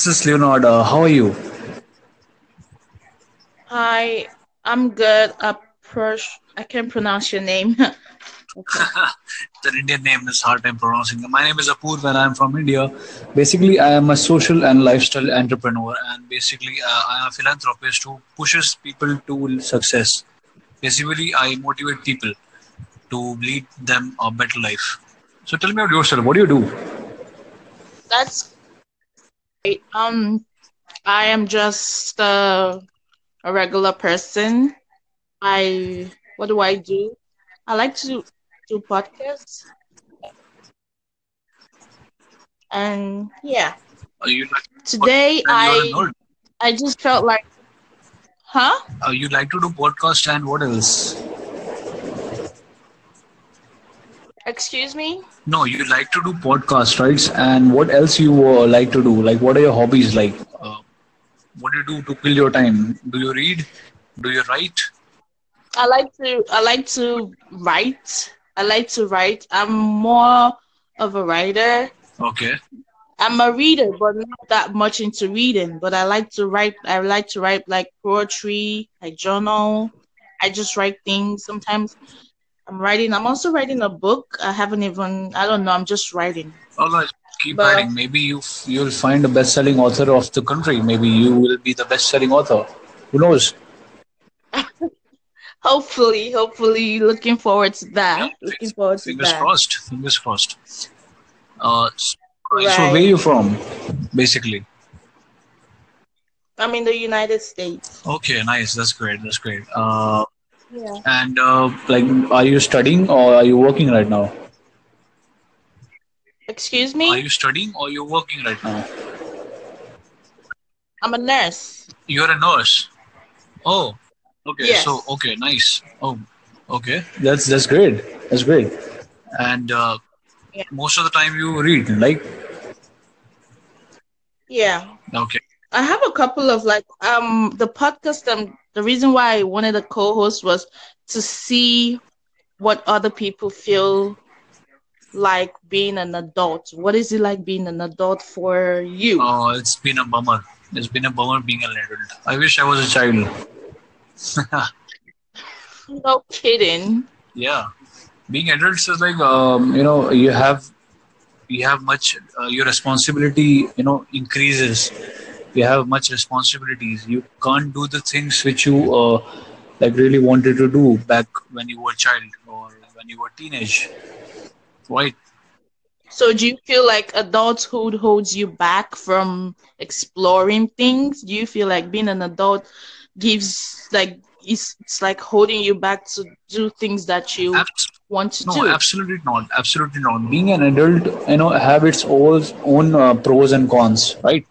This is Leonard. Uh, how are you? Hi, I'm good. Uh, I can't pronounce your name. the Indian name is hard time pronouncing. My name is Apurv and I'm from India. Basically, I am a social and lifestyle entrepreneur, and basically, uh, I am a philanthropist who pushes people to success. Basically, I motivate people to lead them a better life. So, tell me about yourself. What do you do? That's Um, I am just uh, a regular person. I what do I do? I like to do podcasts, and yeah. Are you like Today and you're a I? I just felt like, huh? Uh, you like to do podcast and what else? Excuse me? No, you like to do podcast, right? And what else you uh, like to do? Like, what are your hobbies like? Uh, what do you do to kill your time? Do you read? Do you write? I like to I like to write. I like to write. I'm more of a writer. Okay. I'm a reader, but not that much into reading. But I like to write. I like to write like poetry. I journal. I just write things. Sometimes I'm writing. I'm also writing a book. I haven't even. I don't know. I'm just writing. All right. Keep But writing. Maybe you you'll find a best-selling author of the country. Maybe you will be the best-selling author. Who knows? hopefully, hopefully, looking forward to Yeah. that. Looking forward to Fingers that. crossed. Fingers crossed. Uh, s- so where Right. you from, basically? I'm in the United States. Okay, nice. That's great. That's great. Uh, Yeah. and uh, like, are you studying or are you working right now? Excuse me. Are you studying or you're working right now? I'm a nurse. You're a nurse. Oh, okay. So, okay, nice. Oh, okay. That's that's great. That's great. And uh, Yeah. most of the time you read, like, Yeah. okay, I have a couple of like um the podcast um the reason why I wanted a co-host was to see what other people feel like being an adult. What is it like being an adult for you? Oh, it's been a bummer. It's been a bummer being an adult. I wish I was a child. No kidding. yeah, being adults is like, um, you know, you have you have much uh, your responsibility you know increases you have much responsibilities. You can't do the things which you uh, like really wanted to do back when you were a child or when you were teenage. Right. So do you feel like adulthood holds you back from exploring things? Do you feel like being an adult gives like it's, it's like holding you back to do things that you want to no do? absolutely not. Absolutely not. Being an adult you know have its own own uh, pros and cons right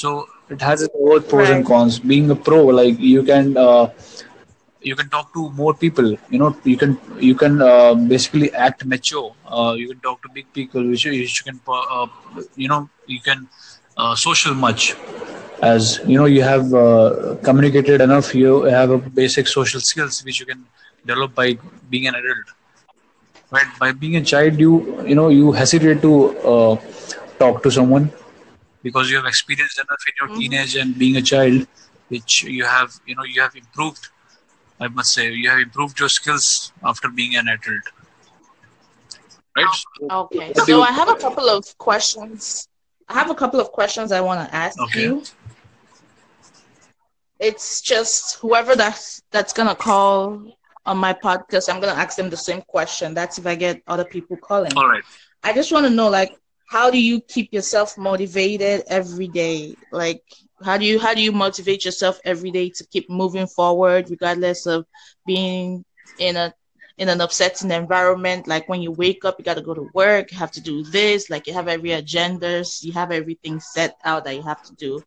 so it has its own pros and cons. Being a pro like you can uh, you can talk to more people. You know you can you can uh, basically act mature. Uh, you can talk to big people which you, you can uh, you know you can uh, social much. As you know you have uh, communicated enough you have a basic social skills which you can develop by being an adult. Right by being a child you you know you hesitate to uh, talk to someone because you have experienced enough in your Mhm. teenage and being a child which you have you know you have improved I must say you have improved your skills after being an adult, right? So, Okay, so? I have a couple of questions. I have a couple of questions I want to ask Okay, you. It's just whoever that's that's gonna call on my podcast, I'm gonna ask them the same question. That's if I get other people calling. all right. I just want to know, like, how do you keep yourself motivated every day? Like, how do you how do you motivate yourself every day to keep moving forward, regardless of being in a in an upsetting environment? Like when you wake up, you got to go to work, you have to do this. Like you have every agendas, you have everything set out that you have to do.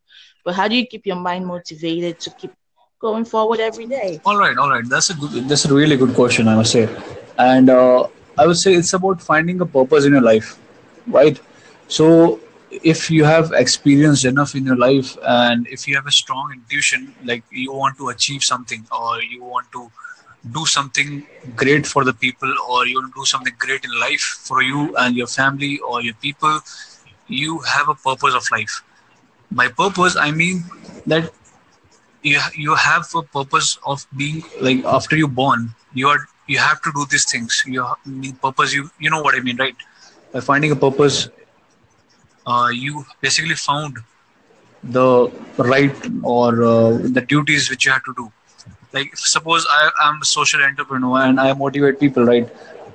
But how do you keep your mind motivated to keep going forward every day? All right, all right. That's a good. That's a really good question, I must say. And uh, I would say it's about finding a purpose in your life, right? So if you have experienced enough in your life, and if you have a strong intuition, like you want to achieve something, or you want to do something great for the people, or you want to do something great in life for you and your family or your people, you have a purpose of life. By purpose i mean that you you have a purpose of being like after you born you are you have to do these things. You ha- the purpose you you know what i mean right by finding a purpose uh, you basically found the right or uh, the duties which you have to do like suppose i am a social entrepreneur and i motivate people right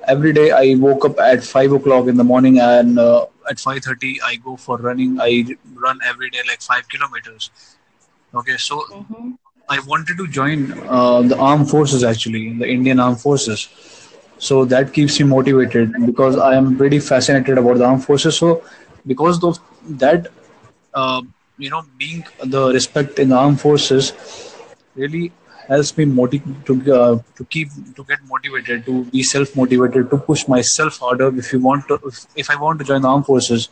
every day i woke up at 5 o'clock in the morning and uh, at 5.30 i go for running i run every day like 5 kilometers okay so Mm-hmm. I wanted to join uh, the armed forces actually, the Indian armed forces. So that keeps me motivated because I am pretty fascinated about the armed forces. So because of that, uh, you know, being the respect in the armed forces really helps me motiv- to uh, to keep to get motivated, to be self motivated, to push myself harder. If you want to, if, if I want to join the armed forces,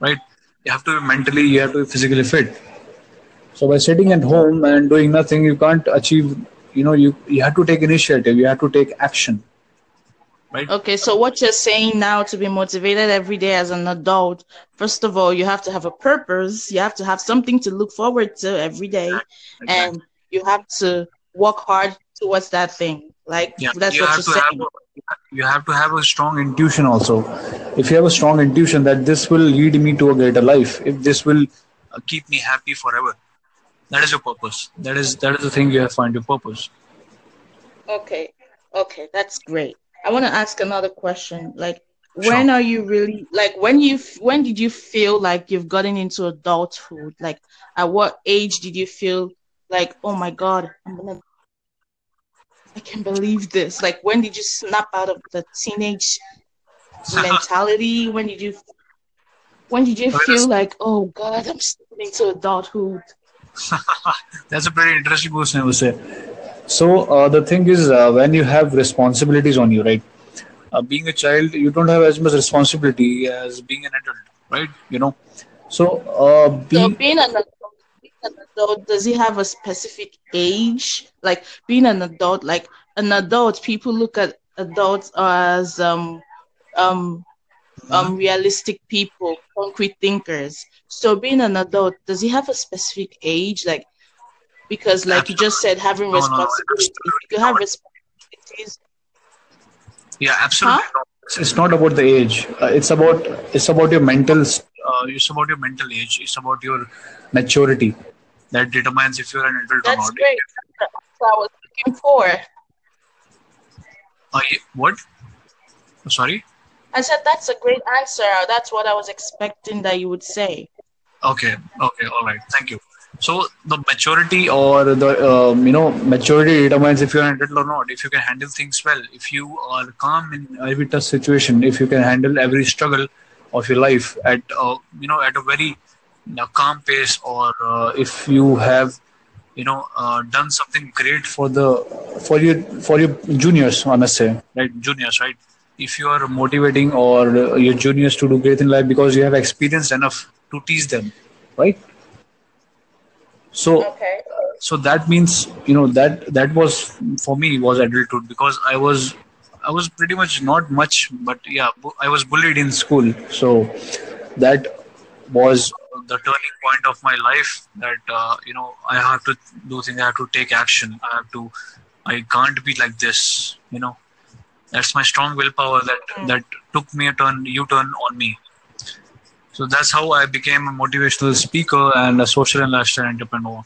right, you have to be mentally, you have to be physically fit so by sitting at home and doing nothing, you can't achieve. You know, you you have to take initiative. You have to take action, right? Okay, so what you're saying now to be motivated every day as an adult, first of all, you have to have a purpose. You have to have something to look forward to every day, Exactly. and you have to work hard towards that thing. Like Yeah, that's you what have you're have saying. a, you have to have a strong intuition also. If you have a strong intuition that this will lead me to a greater life, if this will uh, keep me happy forever, that is your purpose. That is that is the thing you have to find your purpose. Okay, okay, that's great. I want to ask another question. Like, Sure. when are you really like when you when did you feel like you've gotten into adulthood? Like, at what age did you feel like, oh my God, I'm gonna I can't believe this. Like, when did you snap out of the teenage mentality? When did you when did you feel like, oh God, I'm stepping into adulthood? that's a pretty interesting question, I would say. So uh, the thing is, uh, when you have responsibilities on you, right? uh, being a child you don't have as much responsibility as being an adult right you know so uh, So being being an adult, being an adult, does he have a specific age? Like being an adult, like an adult, people look at adults as um um um realistic people, concrete thinkers. So being an adult, does he have a specific age? Like because like you just said, having no no no responsibilities—you have responsibilities, yeah absolutely not it's, not about the age uh, it's about it's about your mental uh, it's about your mental age it's about your maturity that determines if you're an adult or That's not great. That's what I was looking for. uh, what sorry I said that's a great answer. That's what I was expecting that you would say. Okay, okay, all right. Thank you. So the maturity or the um, you know maturity determines if you're an adult or not. If you can handle things well, if you are calm in every tough situation, if you can handle every struggle of your life at uh, you know at a very calm pace, or uh, if you have you know uh, done something great for the for your for your juniors, I must say, right? Juniors, right? If you are motivating or your juniors to do great in life because you have experienced enough to teach them, right? So Okay. so that means you know that that was for me was adulthood because I was I was pretty much not much, but yeah, bu- I was bullied in school. So that was the turning point of my life. That uh, you know I have to do things. I have to take action. I have to. I can't be like this. You know that's my strong willpower that Mm. that took me a turn U turn on me. So that's how I became a motivational speaker and a social and lifestyle entrepreneur.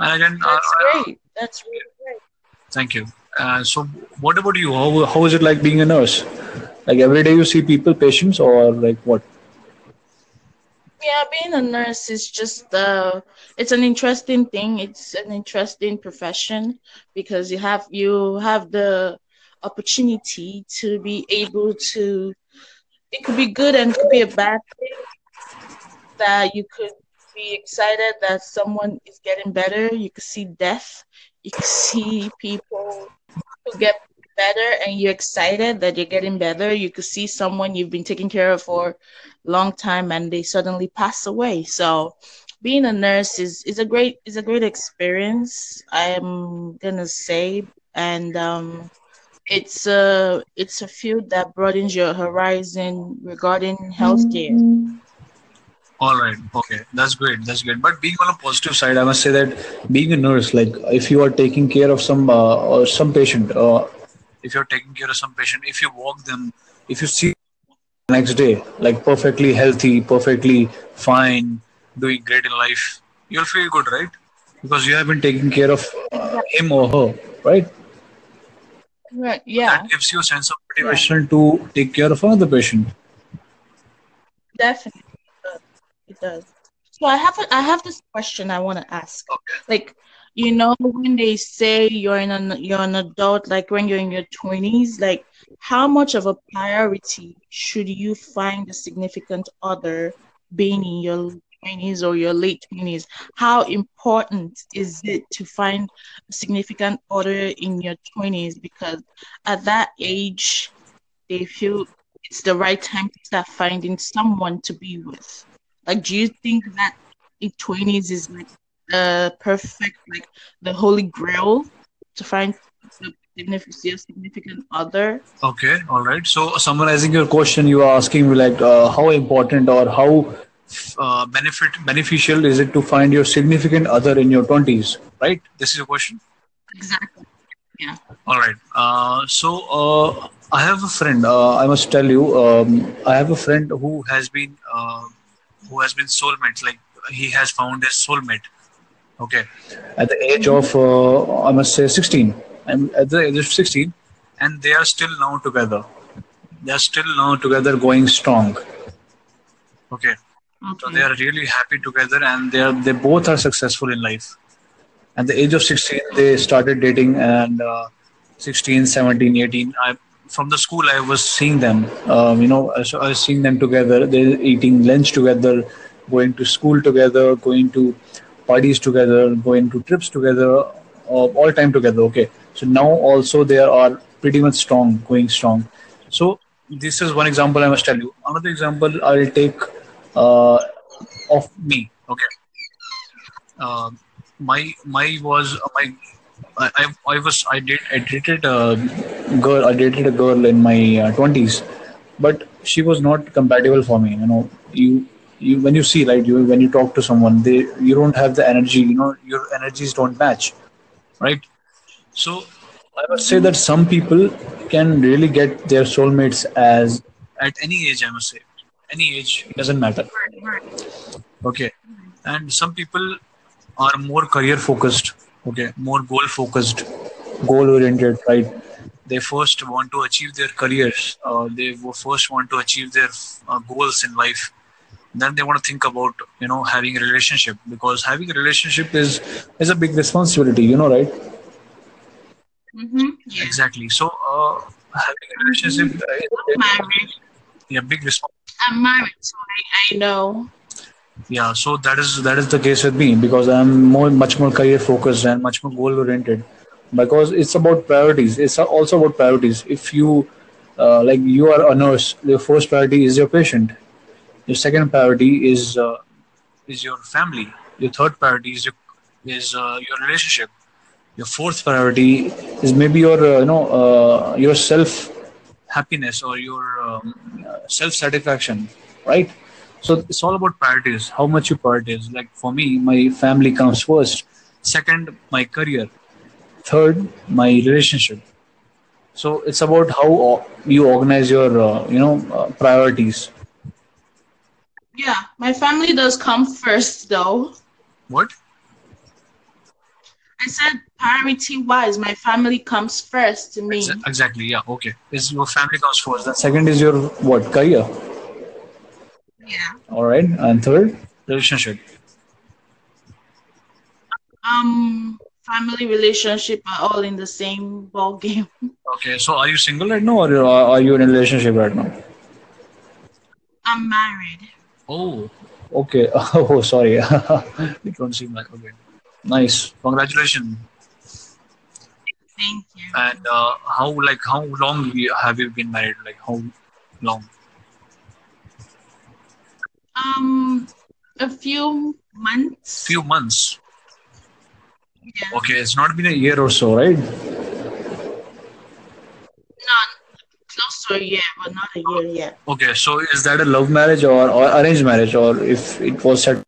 And again, uh, That's uh, great. That's really great. thank you. Uh, so, what about you? How, how is it like being a nurse? Like every day you see people, patients, or like what? Yeah, being a nurse is just uh it's an interesting thing. It's an interesting profession because you have you have the opportunity to be able to it could be good and it could be a bad thing that you could be excited that someone is getting better. You could see death. You could see people who get better and you're excited that you're getting better. You could see someone you've been taking care of for a long time and they suddenly pass away. So being a nurse is, is a great is a great experience, I'm gonna say. And um it's a it's a field that broadens your horizon regarding healthcare. All right. Okay. That's great. That's great. But being on a positive side, I must say that being a nurse, like if you are taking care of some uh, or some patient, uh, if you're taking care of some patient, if you walk them, if you see next day like perfectly healthy, perfectly fine, doing great in life, you'll feel good, right? Because you have been taking care of uh, him or her, right? Right. Yeah. that gives you a sense of Yeah. motivation to take care of another patient. Definitely. It does. So I have a, I have this question I want to ask. Okay. Like, you know, when they say you're in an you're an adult, like when you're in your 20s, like how much of a priority should you find a significant other being in your 20s or your late 20s? How important is it to find a significant other in your 20s? Because at that age, they feel it's the right time to start finding someone to be with. Like, do you think that in twenties is like the perfect, like the holy grail to find significant, significant other? Okay, all right. So, summarizing your question, you are asking me like uh, how important or how uh, benefit beneficial is it to find your significant other in your twenties, right? This is your question. Exactly. Yeah. All right. Uh, so, uh, I have a friend. Uh, I must tell you, um, I have a friend who has been uh, who has been soulmate. Like he has found his soulmate. Okay, at the age of uh, I must say sixteen. I'm at the age of sixteen, and they are still now together. They are still now together, going strong. Okay, so they are really happy together, and they are they both are successful in life. At the age of sixteen, they started dating, and uh, 16, seventeen, eighteen. I from the school I was seeing them. Um, you know, I, I was seeing them together. They're eating lunch together, going to school together, going to parties together, going to trips together, uh, all time together. Okay, so now also they are pretty much strong, going strong. So this is one example I must tell you. Another example I'll take uh, of me. Okay, uh, my my was uh, my I, I was I did I dated a girl I dated a girl in my uh, twenties, but she was not compatible for me. You know, you you when you see right, you when you talk to someone, they you don't have the energy. You know, your energies don't match, right? So I must say that some people can really get their soulmates as at any age. I must say, any age it doesn't matter. Okay, and some people are more career focused. Okay, more goal focused, goal oriented. Right, they first want to achieve their careers. Uh, they first want to achieve their uh, goals in life. Then they want to think about you know having a relationship because having a relationship is is a big responsibility. You know, right? Mm-hmm. Yeah. Exactly. So uh, having a Mm-hmm. relationship is a I'm yeah, big responsibility. I'm married, so I, I know. Yeah, so that is that is the case with me because I'm more much more career focused and much more goal oriented because it's about priorities. It's also about priorities. If you uh, like you are a nurse, your first priority is your patient. Your second priority is uh, is your family. Your third priority is your is uh, your relationship. Your fourth priority is maybe your uh, you know uh, your self happiness or your um, self satisfaction, right? So it's all about priorities. How much you prioritize. Like for me, my family comes first. Second, my career. Third, my relationship. So it's about how you organize your uh, you know uh, priorities. Yeah, my family does come first, though. What? I said priority wise, my family comes first to Exa- me. exactly. Yeah. Okay. Is your family comes first. Then second is your what career. Yeah. All right. And third, relationship. Um, family relationship are all in the same ball game. Okay. So are you single right now, or are are you in a relationship right now? I'm married. Oh. Okay. Oh, sorry. it don't seem like okay. Nice. Congratulations. Thank you. And uh, how like how long you- have you been married? Like how long? Um, a few months. Few months. Yeah. Okay, it's not been a year or so, right? None. close to a year, but not a year yet. Okay, so is that a love marriage or, or arranged marriage, or if it was set?